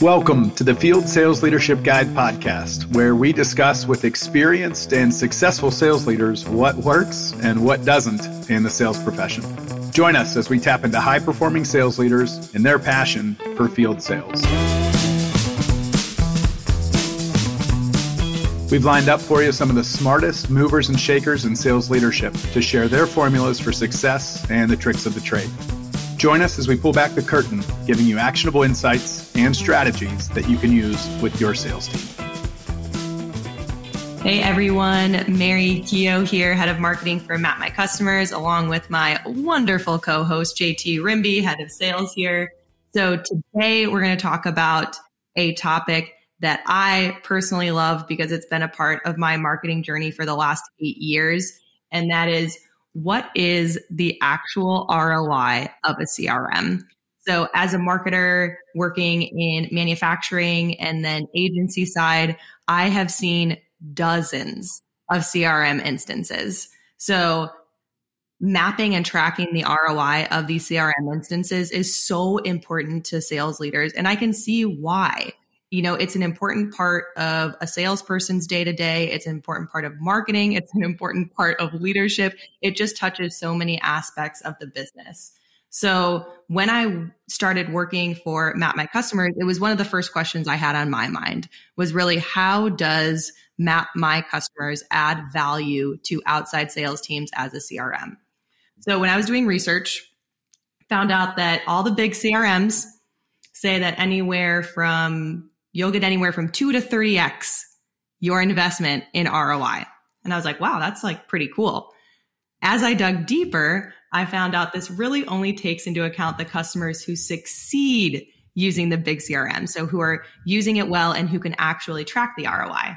Welcome to the Field Sales Leadership Guide podcast, where we discuss with experienced and successful sales leaders what works and what doesn't in the sales profession. Join us as we tap into high performing sales leaders and their passion for field sales. We've lined up for you some of the smartest movers and shakers in sales leadership to share their formulas for success and the tricks of the trade. Join us as we pull back the curtain, giving you actionable insights and strategies that you can use with your sales team. Hey everyone, Mary Keough here, head of marketing for Map My Customers, along with my wonderful co host, JT Rimbey, head of sales here. So today we're going to talk about a topic that I personally love because it's been a part of my marketing journey for the last eight years. And that is what is the actual ROI of a CRM? So, as a marketer working in manufacturing and then agency side, I have seen dozens of CRM instances. So, mapping and tracking the ROI of these CRM instances is so important to sales leaders. And I can see why you know, it's an important part of a salesperson's day to day. It's an important part of marketing. It's an important part of leadership. It just touches so many aspects of the business. So when I started working for Map My Customers, it was one of the first questions I had on my mind was really how does Map My Customers add value to outside sales teams as a CRM? So when I was doing research, found out that all the big CRMs say that anywhere from you'll get anywhere from two to 30x your investment in ROI. And I was like, wow, that's like pretty cool. As I dug deeper, I found out this really only takes into account the customers who succeed using the big CRM. So who are using it well and who can actually track the ROI.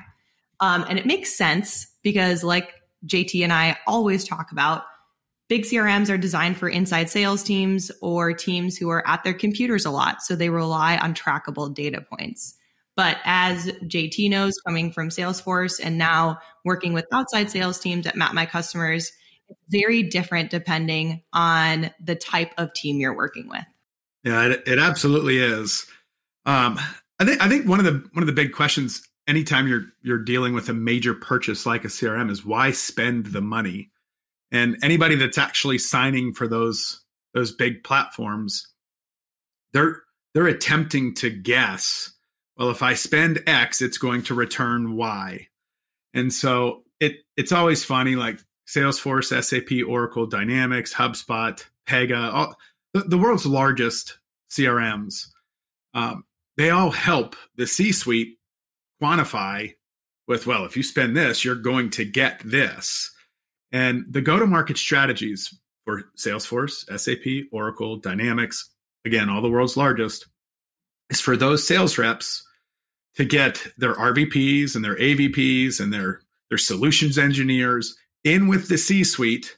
Um, and it makes sense because, like JT and I always talk about, big CRMs are designed for inside sales teams or teams who are at their computers a lot. So they rely on trackable data points. But as JT knows, coming from Salesforce and now working with outside sales teams at Map My Customers, it's very different depending on the type of team you're working with. Yeah, it, it absolutely is. Um, I think I think one of the one of the big questions anytime you're you're dealing with a major purchase like a CRM is why spend the money? And anybody that's actually signing for those those big platforms, they're they're attempting to guess well, if I spend X, it's going to return Y. And so it it's always funny, like Salesforce, SAP, Oracle, Dynamics, HubSpot, Pega, all, the, the world's largest CRMs. Um, they all help the C-suite quantify with, well, if you spend this, you're going to get this. And the go-to-market strategies for Salesforce, SAP, Oracle, Dynamics, again, all the world's largest, is for those sales reps to get their RVPs and their AVPs and their their solutions engineers in with the C-suite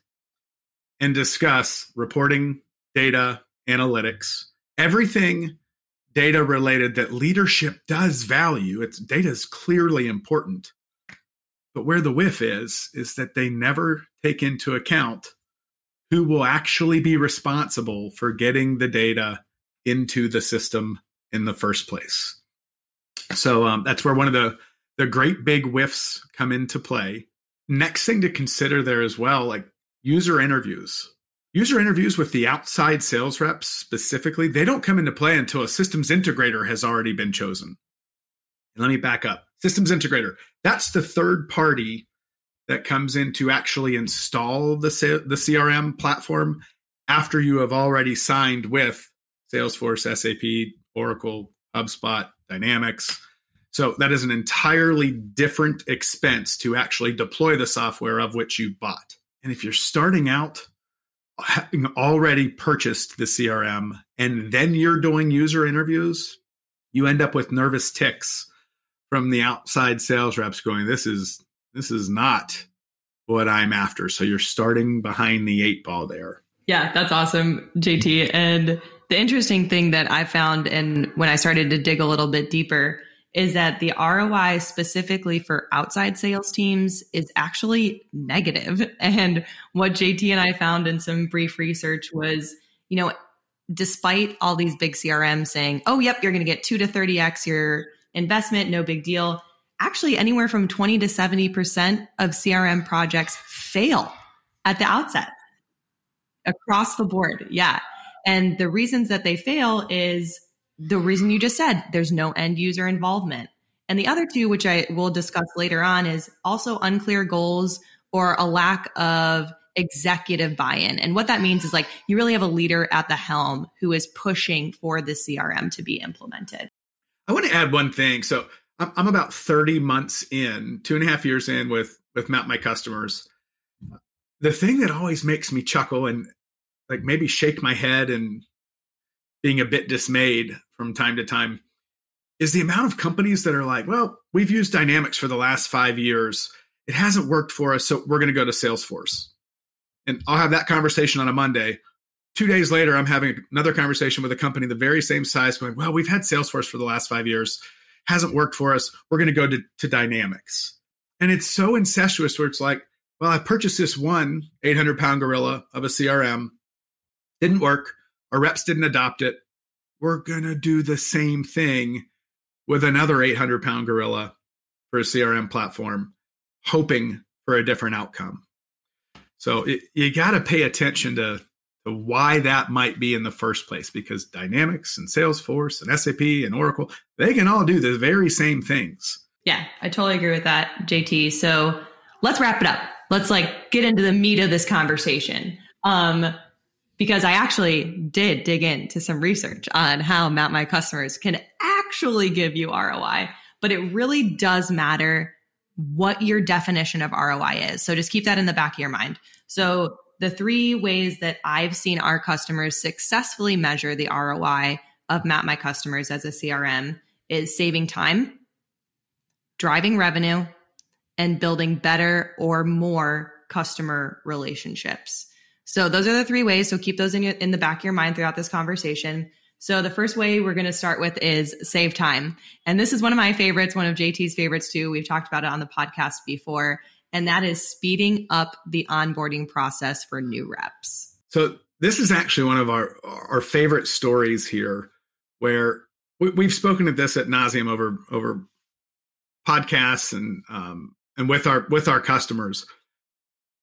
and discuss reporting, data, analytics, everything data related that leadership does value. It's data is clearly important. But where the whiff is is that they never take into account who will actually be responsible for getting the data into the system in the first place. So um, that's where one of the the great big whiffs come into play. Next thing to consider there as well, like user interviews. User interviews with the outside sales reps specifically, they don't come into play until a systems integrator has already been chosen. And let me back up. Systems integrator, that's the third party that comes in to actually install the, the CRM platform after you have already signed with Salesforce, SAP, Oracle, HubSpot, Dynamics. So that is an entirely different expense to actually deploy the software of which you bought. And if you're starting out having already purchased the CRM and then you're doing user interviews, you end up with nervous tics from the outside sales reps going, this is this is not what I'm after. So you're starting behind the eight ball there. Yeah, that's awesome, JT. And the interesting thing that I found and when I started to dig a little bit deeper is that the ROI specifically for outside sales teams is actually negative. And what JT and I found in some brief research was, you know, despite all these big CRMs saying, oh, yep, you're going to get two to 30x your investment, no big deal. Actually, anywhere from 20 to 70% of CRM projects fail at the outset across the board. Yeah. And the reasons that they fail is the reason you just said there's no end user involvement. And the other two, which I will discuss later on, is also unclear goals or a lack of executive buy in. And what that means is like you really have a leader at the helm who is pushing for the CRM to be implemented. I want to add one thing. So I'm, about 30 months in, two and a half years in with, with Map My Customers. The thing that always makes me chuckle and like maybe shake my head and being a bit dismayed from time to time is the amount of companies that are like, well, we've used Dynamics for the last five years. It hasn't worked for us, so we're going to go to Salesforce. And I'll have that conversation on a Monday. Two days later, I'm having another conversation with a company the very same size, going, well, we've had Salesforce for the last five years, hasn't worked for us. We're going to go to, to Dynamics. And it's so incestuous where it's like, well, I purchased this one 800 pound gorilla of a CRM, didn't work. Our reps didn't adopt it. We're going to do the same thing with another 800 pound gorilla for a CRM platform, hoping for a different outcome. So it, you got to pay attention to, to why that might be in the first place because Dynamics and Salesforce and SAP and Oracle, they can all do the very same things. Yeah, I totally agree with that, JT. So let's wrap it up. Let's like get into the meat of this conversation. Um, because I actually did dig into some research on how Map My Customers can actually give you ROI, but it really does matter what your definition of ROI is. So just keep that in the back of your mind. So the three ways that I've seen our customers successfully measure the ROI of Map My Customers as a CRM is saving time, driving revenue, and building better or more customer relationships. So those are the three ways. So keep those in, your, in the back of your mind throughout this conversation. So the first way we're going to start with is save time. And this is one of my favorites, one of JT's favorites too. We've talked about it on the podcast before, and that is speeding up the onboarding process for new reps. So this is actually one of our our favorite stories here where we, have spoken of this at nauseum over over podcasts and um, and with our with our customers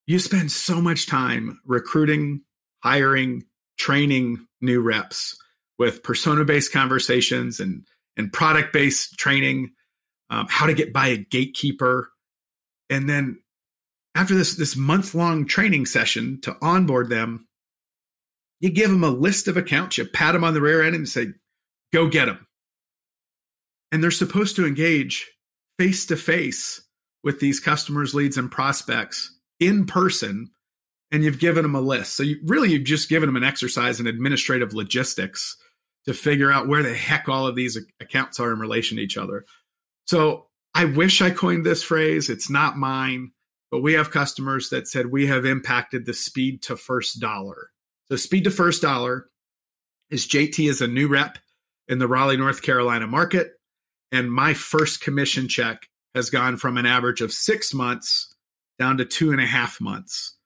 you spend so much time recruiting, hiring, training new reps with persona based conversations and, and product based training, um, how to get by a gatekeeper. And then after this, this month long training session to onboard them, you give them a list of accounts, you pat them on the rear end and say, go get them. And they're supposed to engage face to face with these customers, leads, and prospects in person and you've given them a list. So you really you've just given them an exercise in administrative logistics to figure out where the heck all of these accounts are in relation to each other. So I wish I coined this phrase. It's not mine, but we have customers that said we have impacted the speed to first dollar. So speed to first dollar is JT is a new rep in the Raleigh, North Carolina market. And my first commission check has gone from an average of six months down to two and a half months.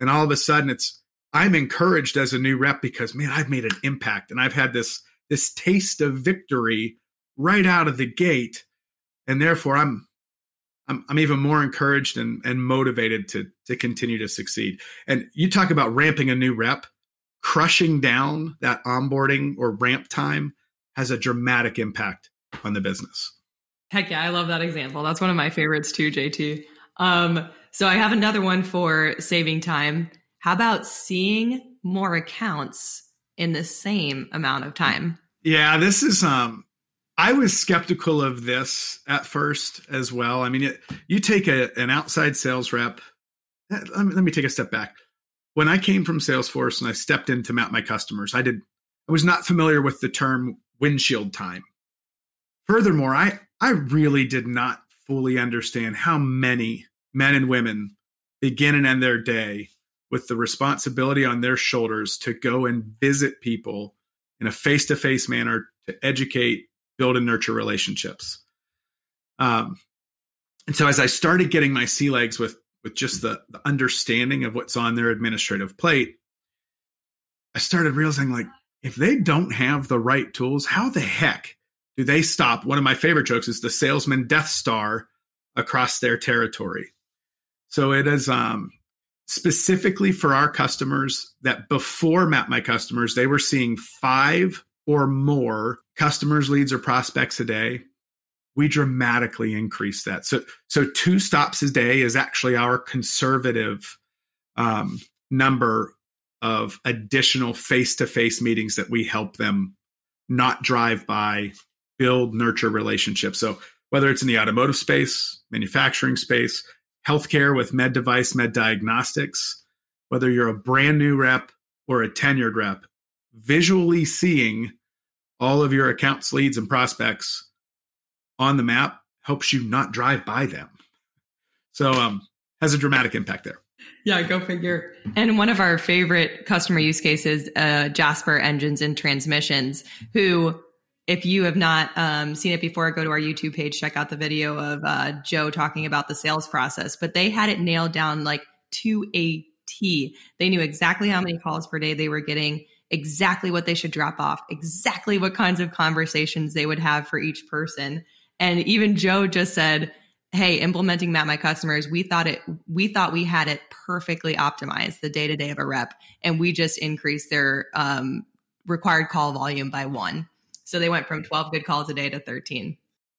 And all of a sudden it's I'm encouraged as a new rep because man, I've made an impact and I've had this this taste of victory right out of the gate. And therefore I'm I'm, I'm even more encouraged and, and motivated to to continue to succeed. And you talk about ramping a new rep, crushing down that onboarding or ramp time has a dramatic impact on the business. Heck yeah, I love that example. That's one of my favorites too, JT. Um, so I have another one for saving time. How about seeing more accounts in the same amount of time? Yeah, this is um I was skeptical of this at first as well. I mean, it, you take a, an outside sales rep. Eh, let me, let me take a step back. When I came from Salesforce and I stepped in to map my customers, I did I was not familiar with the term windshield time. Furthermore, I I really did not fully understand how many men and women begin and end their day with the responsibility on their shoulders to go and visit people in a face to face manner to educate, build, and nurture relationships. Um, and so as I started getting my sea legs with with just the, the understanding of what's on their administrative plate, I started realizing like, if they don't have the right tools, how the heck do they stop? One of my favorite jokes is the salesman Death Star across their territory. So it is um, specifically for our customers that before Map My Customers, they were seeing five or more customers, leads, or prospects a day. We dramatically increase that. So, so two stops a day is actually our conservative um, number of additional face-to-face meetings that we help them not drive by, build, nurture relationships. So whether it's in the automotive space, manufacturing space, healthcare with med device, med diagnostics, whether you're a brand new rep or a tenured rep, visually seeing all of your accounts, leads, and prospects on the map helps you not drive by them. So um, has a dramatic impact there. Yeah, go figure. And one of our favorite customer use cases, uh, Jasper Engines and Transmissions, who if you have not um, seen it before, go to our YouTube page, check out the video of uh, Joe talking about the sales process. But they had it nailed down like to a T. They knew exactly how many calls per day they were getting, exactly what they should drop off, exactly what kinds of conversations they would have for each person. And even Joe just said, Hey, implementing Map My Customers, we thought it, we thought we had it perfectly optimized the day to day of a rep, and we just increased their um, required call volume by one. So they went from 12 good calls a day to 13.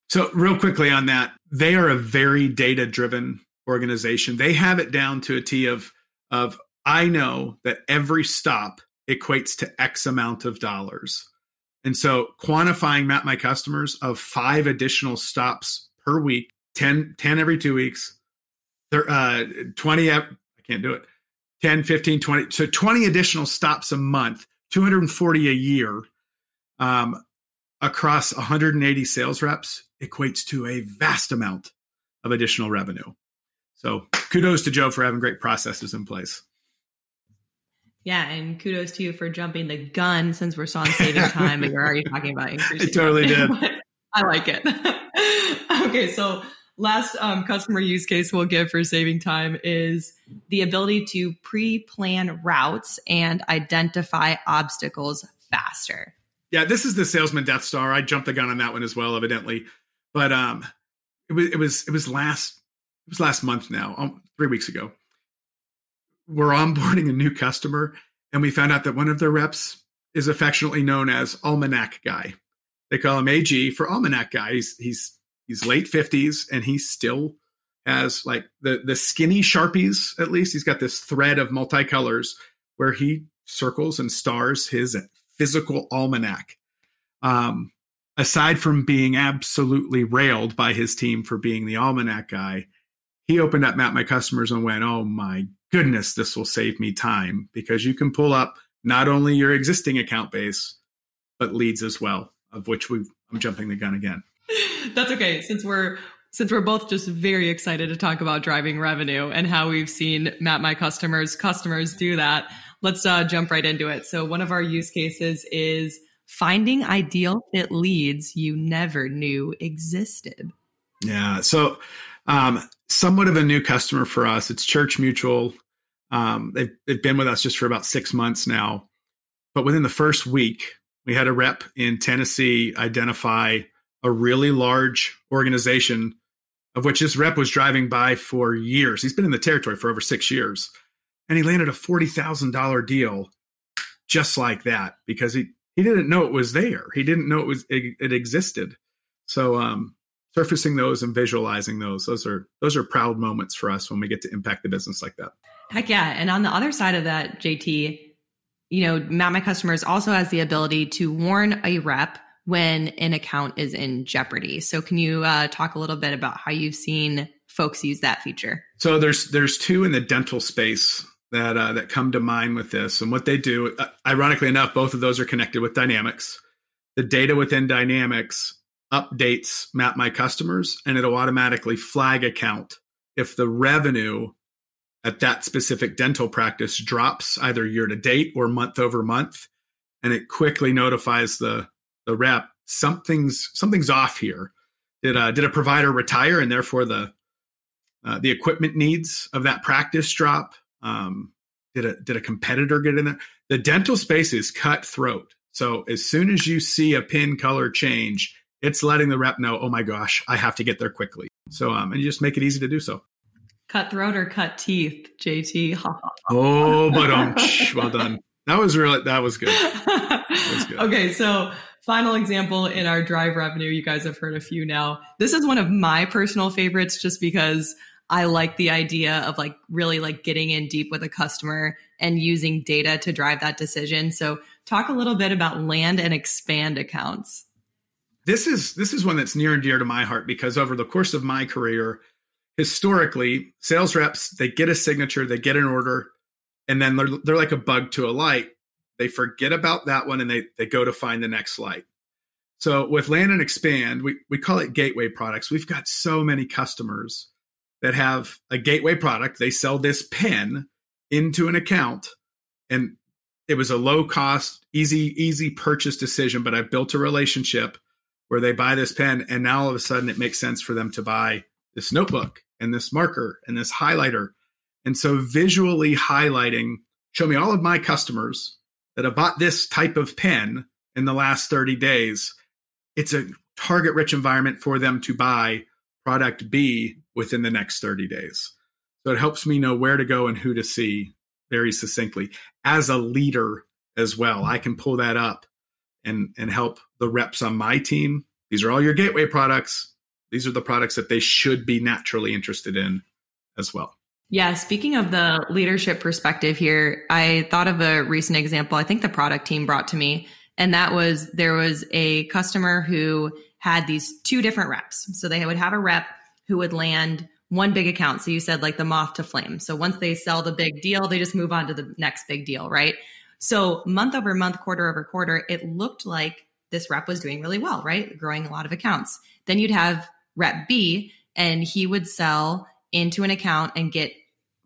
So, real quickly on that, they are a very data driven organization. They have it down to a T of, of I know that every stop equates to X amount of dollars. And so quantifying map my customers of five additional stops per week, 10, 10 every two weeks, uh, 20, I can't do it, 10, 15, 20. So 20 additional stops a month, 240 a year. Um, across 180 sales reps equates to a vast amount of additional revenue. So kudos to Joe for having great processes in place. Yeah, and kudos to you for jumping the gun since we're still on saving time, and you're already talking about increasing. I totally did. I like it. okay, so last um, customer use case we'll give for saving time is the ability to pre-plan routes and identify obstacles faster yeah, this is the salesman Death Star. I jumped the gun on that one as well, evidently, but um, it was it was it was last it was last month now, um, three weeks ago. We're onboarding a new customer, and we found out that one of their reps is affectionately known as Almanac Guy. They call him AG for Almanac Guy. He's he's he's late fifties, and he still has like the the skinny sharpies. At least he's got this thread of multicolors where he circles and stars his physical almanac. Um, aside from being absolutely railed by his team for being the almanac guy, he opened up Map My Customers and went, "Oh my goodness, this will save me time because you can pull up not only your existing account base but leads as well." Of which we I'm jumping the gun again. That's okay since we're since we're both just very excited to talk about driving revenue and how we've seen Map My Customers customers do that let's uh, jump right into it. So, one of our use cases is finding ideal fit leads you never knew existed. Yeah. So, um, somewhat of a new customer for us. It's Church Mutual. Um, they've, they've been with us just for about six months now. But within the first week, we had a rep in Tennessee identify a really large organization of which this rep was driving by for years. He's been in the territory for over six years and he landed a $40,000 deal just like that because he, he didn't know it was there. He didn't know it was it, it existed. So um, surfacing those and visualizing those, those are those are proud moments for us when we get to impact the business like that. Heck yeah. And on the other side of that, JT, you know, Map My Customers also has the ability to warn a rep when an account is in jeopardy. So can you uh, talk a little bit about how you've seen folks use that feature? So there's there's two in the dental space that uh, that come to mind with this. And what they do, uh, ironically enough, both of those are connected with Dynamics. The data within Dynamics updates Map My Customers, and it'll automatically flag account if the revenue at that specific dental practice drops either year to date or month over month, and it quickly notifies the the rep something's something's off here. Did uh, did a provider retire and therefore the uh, the equipment needs of that practice drop? Um, did a did a competitor get in there? The dental space is cutthroat. So as soon as you see a pin color change, it's letting the rep know, oh my gosh, I have to get there quickly. So um, and you just make it easy to do so. Cut throat or cut teeth, JT. oh, but um, well done. That was really that was good. That was good. okay, so final example in our drive revenue. You guys have heard a few now. This is one of my personal favorites, just because I like the idea of like really like getting in deep with a customer and using data to drive that decision. So talk a little bit about land and expand accounts. This is this is one that's near and dear to my heart because over the course of my career, historically, sales reps they get a signature, they get an order, and then they're they're like a bug to a light. They forget about that one and they they go to find the next light. So with land and expand, we, we call it gateway products. We've got so many customers that have a gateway product. They sell this pen into an account and it was a low cost, easy, easy purchase decision, but I've built a relationship where they buy this pen and now all of a sudden it makes sense for them to buy this notebook and this marker and this highlighter. And so visually highlighting, show me all of my customers that have bought this type of pen in the last 30 days. It's a target rich environment for them to buy product B within the next 30 days. So it helps me know where to go and who to see very succinctly. As a leader as well, I can pull that up and, and help the reps on my team. These are all your gateway products. These are the products that they should be naturally interested in as well. Yeah, speaking of the leadership perspective here, I thought of a recent example I think the product team brought to me. And that was there was a customer who had these two different reps. So they would have a rep who would land one big account. So you said like the moth to flame. So once they sell the big deal, they just move on to the next big deal, right? So month over month, quarter over quarter, it looked like this rep was doing really well, right? Growing a lot of accounts. Then you'd have rep B and he would sell into an account and get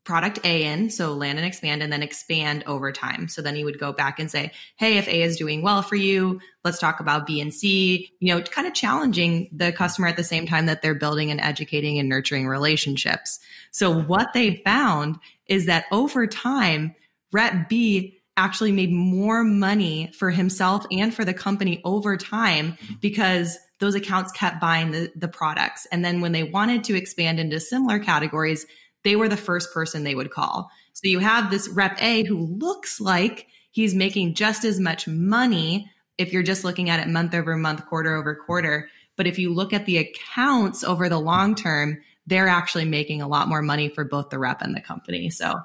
product A in, so land and expand, and then expand over time. So then you would go back and say, hey, if A is doing well for you, let's talk about B and C, you know, kind of challenging the customer at the same time that they're building and educating and nurturing relationships. So what they found is that over time, rep B actually made more money for himself and for the company over time mm-hmm. because those accounts kept buying the, the products. And then when they wanted to expand into similar categories, they were the first person they would call. So you have this rep A who looks like he's making just as much money if you're just looking at it month over month, quarter over quarter. But if you look at the accounts over the long term, they're actually making a lot more money for both the rep and the company. So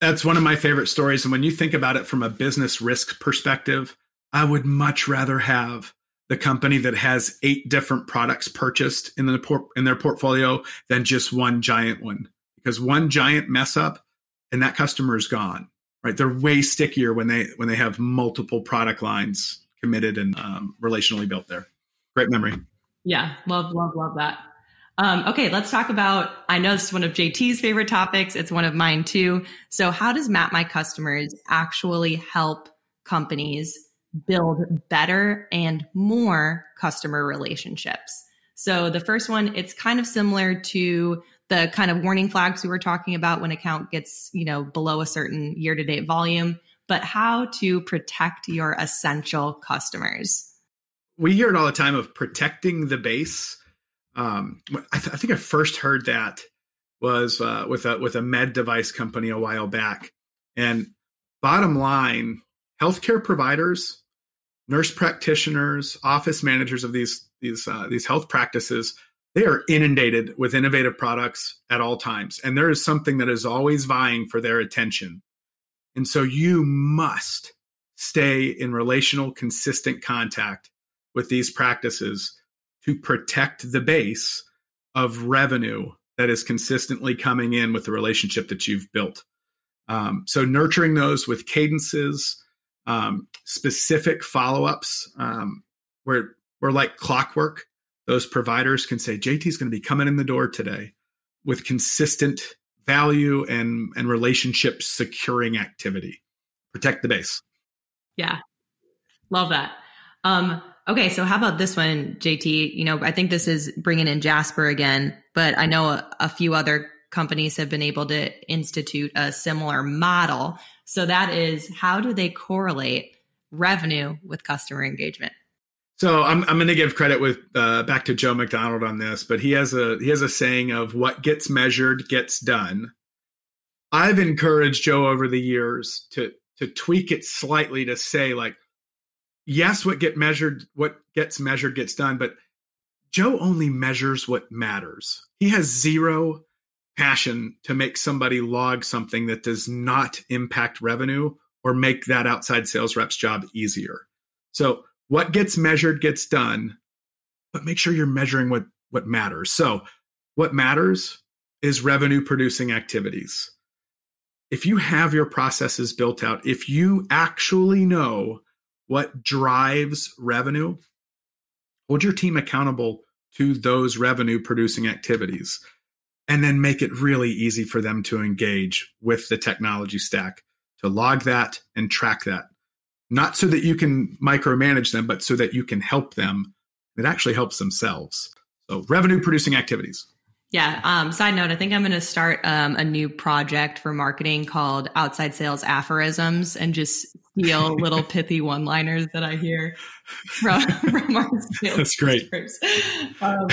that's one of my favorite stories. And when you think about it from a business risk perspective, I would much rather have the company that has eight different products purchased in the in their portfolio than just one giant one because one giant mess up and that customer is gone right? They're way stickier when they when they have multiple product lines committed and um, relationally built there. Great memory. Yeah love love love that. Um, okay let's talk about i know this is one of jt's favorite topics. It's one of mine too. So how does map my customers actually help companies build better and more customer relationships? So the first one it's kind of similar to the kind of warning flags we were talking about when account gets, you know, below a certain year to date volume, but how to protect your essential customers. We hear it all the time of protecting the base. Um, I, th- I, think I first heard that was uh, with a with a med device company a while back. And bottom line, healthcare providers, nurse practitioners, office managers of these these uh, these health practices they are inundated with innovative products at all times. And there is something that is always vying for their attention. And so you must stay in relational, consistent contact with these practices to protect the base of revenue that is consistently coming in with the relationship that you've built. Um, so nurturing those with cadences, um, specific follow ups, um, where we're like clockwork those providers can say JT is going to be coming in the door today with consistent value and and relationship securing activity. Protect the base. Yeah. Love that. Um, okay, so how about this one, JT? You know, I think this is bringing in Jasper again, but I know a, a few other companies have been able to institute a similar model. So that is how do they correlate revenue with customer engagement. So I'm I'm going to give credit with uh, back to Joe McDonald on this, but he has a he has a saying of what gets measured gets done. I've encouraged Joe over the years to to tweak it slightly to say like, yes, what get measured what gets measured gets done, but Joe only measures what matters. He has zero passion to make somebody log something that does not impact revenue or make that outside sales rep's job easier. So what gets measured gets done, but make sure you're measuring what what matters. So, what matters is revenue producing activities. If you have your processes built out, if you actually know what drives revenue, hold your team accountable to those revenue producing activities and then make it really easy for them to engage with the technology stack to log that and track that not so that you can micromanage them, but so that you can help them. It actually helps themselves. So, revenue producing activities. Yeah. Um, side note, I think I'm going to start um, a new project for marketing called Outside Sales Aphorisms and just steal little pithy one liners that I hear from, from our sales. That's great. Um,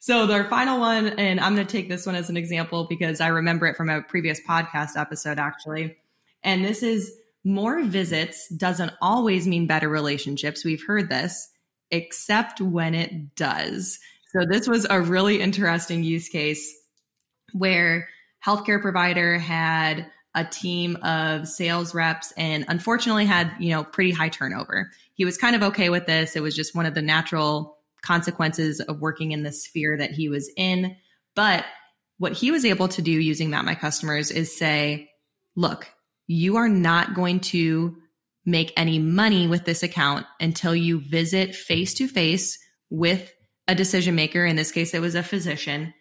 so, their final one, and I'm going to take this one as an example because I remember it from a previous podcast episode, actually. And this is more visits doesn't always mean better relationships. We've heard this, except when it does. So this was a really interesting use case where healthcare provider had a team of sales reps and unfortunately had, you know, pretty high turnover. He was kind of okay with this. It was just one of the natural consequences of working in the sphere that he was in. But what he was able to do using Map My Customers is say, look, you are not going to make any money with this account until you visit face to face with a decision maker. In this case, it was a physician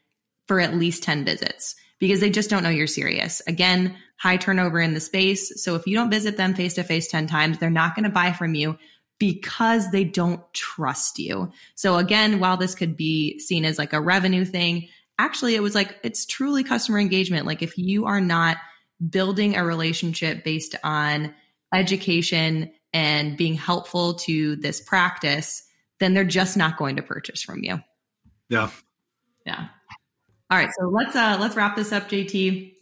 for at least 10 visits because they just don't know you're serious. Again, high turnover in the space. So if you don't visit them face to face 10 times, they're not going to buy from you because they don't trust you. So again, while this could be seen as like a revenue thing, actually it was like it's truly customer engagement. Like if you are not building a relationship based on education and being helpful to this practice, then they're just not going to purchase from you. Yeah. Yeah. All right. So let's uh let's wrap this up, JT.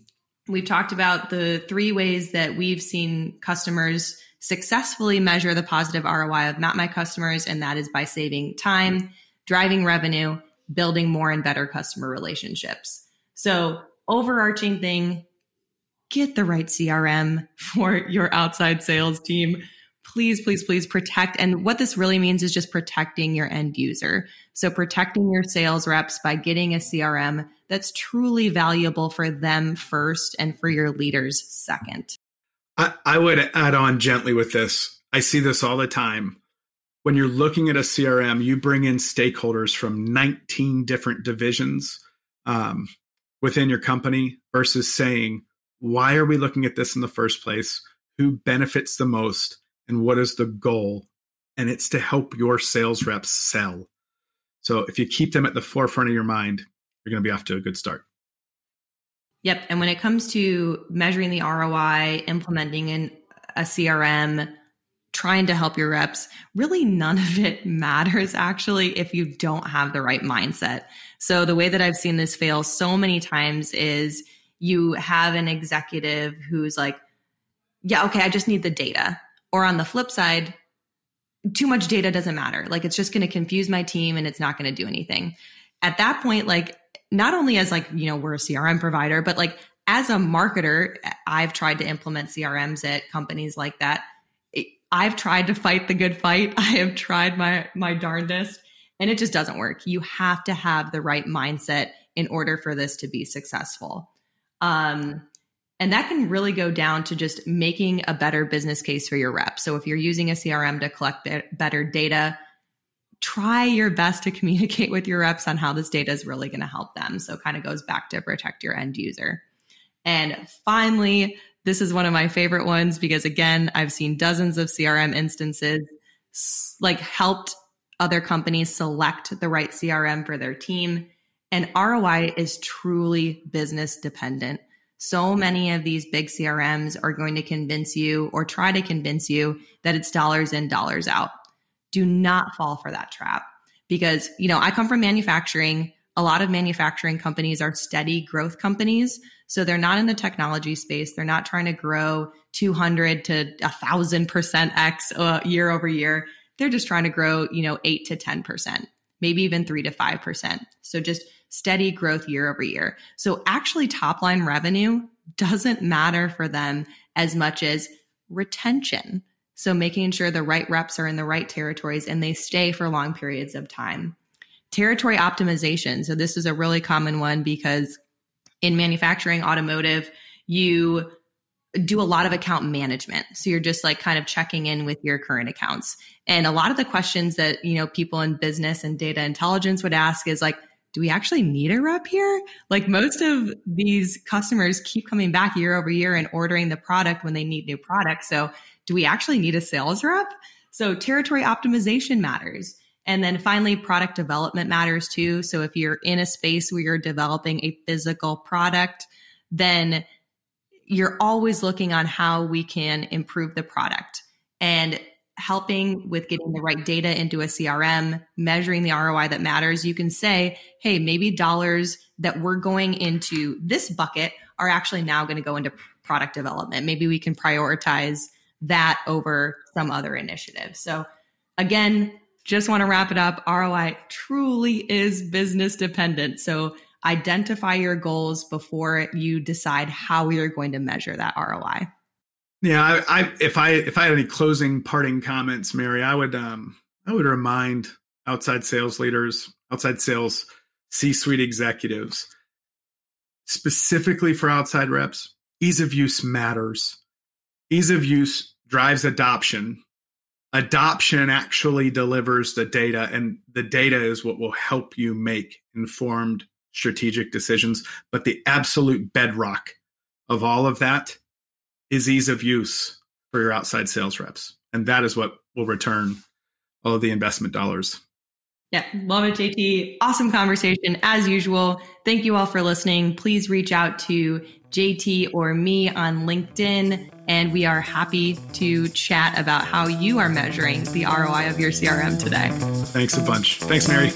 We've talked about the three ways that we've seen customers successfully measure the positive ROI of Map My Customers, and that is by saving time, driving revenue, building more and better customer relationships. So overarching thing get the right CRM for your outside sales team. Please, please, please protect. And what this really means is just protecting your end user. So, protecting your sales reps by getting a CRM that's truly valuable for them first and for your leaders second. I, I would add on gently with this. I see this all the time. When you're looking at a CRM, you bring in stakeholders from 19 different divisions um, within your company versus saying, why are we looking at this in the first place? Who benefits the most? And what is the goal? And it's to help your sales reps sell. So if you keep them at the forefront of your mind, you're going to be off to a good start. Yep. And when it comes to measuring the ROI, implementing in a CRM, trying to help your reps, really none of it matters actually if you don't have the right mindset. So the way that I've seen this fail so many times is you have an executive who's like, yeah, okay, I just need the data. Or on the flip side, too much data doesn't matter. Like it's just going to confuse my team and it's not going to do anything. At that point, like not only as like, you know, we're a CRM provider, but like as a marketer, I've tried to implement CRMs at companies like that. I've tried to fight the good fight. I have tried my my darndest and it just doesn't work. You have to have the right mindset in order for this to be successful. Um, and that can really go down to just making a better business case for your rep. So if you're using a CRM to collect be- better data, try your best to communicate with your reps on how this data is really going to help them. So it kind of goes back to protect your end user. And finally, this is one of my favorite ones because again, I've seen dozens of CRM instances like helped other companies select the right CRM for their team and ROI is truly business dependent. So many of these big CRMs are going to convince you or try to convince you that it's dollars in, dollars out. Do not fall for that trap because, you know, I come from manufacturing. A lot of manufacturing companies are steady growth companies. So they're not in the technology space. They're not trying to grow 200 to a thousand percent X uh, year over year. They're just trying to grow, you know, eight to 10%, maybe even three to 5%. So just steady growth year over year. So actually top line revenue doesn't matter for them as much as retention. So making sure the right reps are in the right territories and they stay for long periods of time. Territory optimization. So this is a really common one because in manufacturing automotive, you do a lot of account management. So you're just like kind of checking in with your current accounts. And a lot of the questions that, you know, people in business and data intelligence would ask is like, do we actually need a rep here? Like most of these customers keep coming back year over year and ordering the product when they need new products. So do we actually need a sales rep? So territory optimization matters. And then finally, product development matters too. So if you're in a space where you're developing a physical product, then you're always looking on how we can improve the product and helping with getting the right data into a CRM, measuring the ROI that matters. You can say, hey, maybe dollars that we're going into this bucket are actually now going to go into product development. Maybe we can prioritize that over some other initiative. So again, just want to wrap it up. ROI truly is business dependent. So identify your goals before you decide how you're going to measure that ROI. Yeah, I, I, if I if I had any closing parting comments, Mary, I would um I would remind outside sales leaders, outside sales C-suite executives, specifically for outside reps, ease of use matters. Ease of use drives adoption. Adoption actually delivers the data, and the data is what will help you make informed strategic decisions. But the absolute bedrock of all of that is ease of use for your outside sales reps. And that is what will return all of the investment dollars. Yeah, love it, JT. Awesome conversation as usual. Thank you all for listening. Please reach out to JT or me on LinkedIn, and we are happy to chat about how you are measuring the ROI of your CRM today. Thanks a bunch. Thanks, Mary.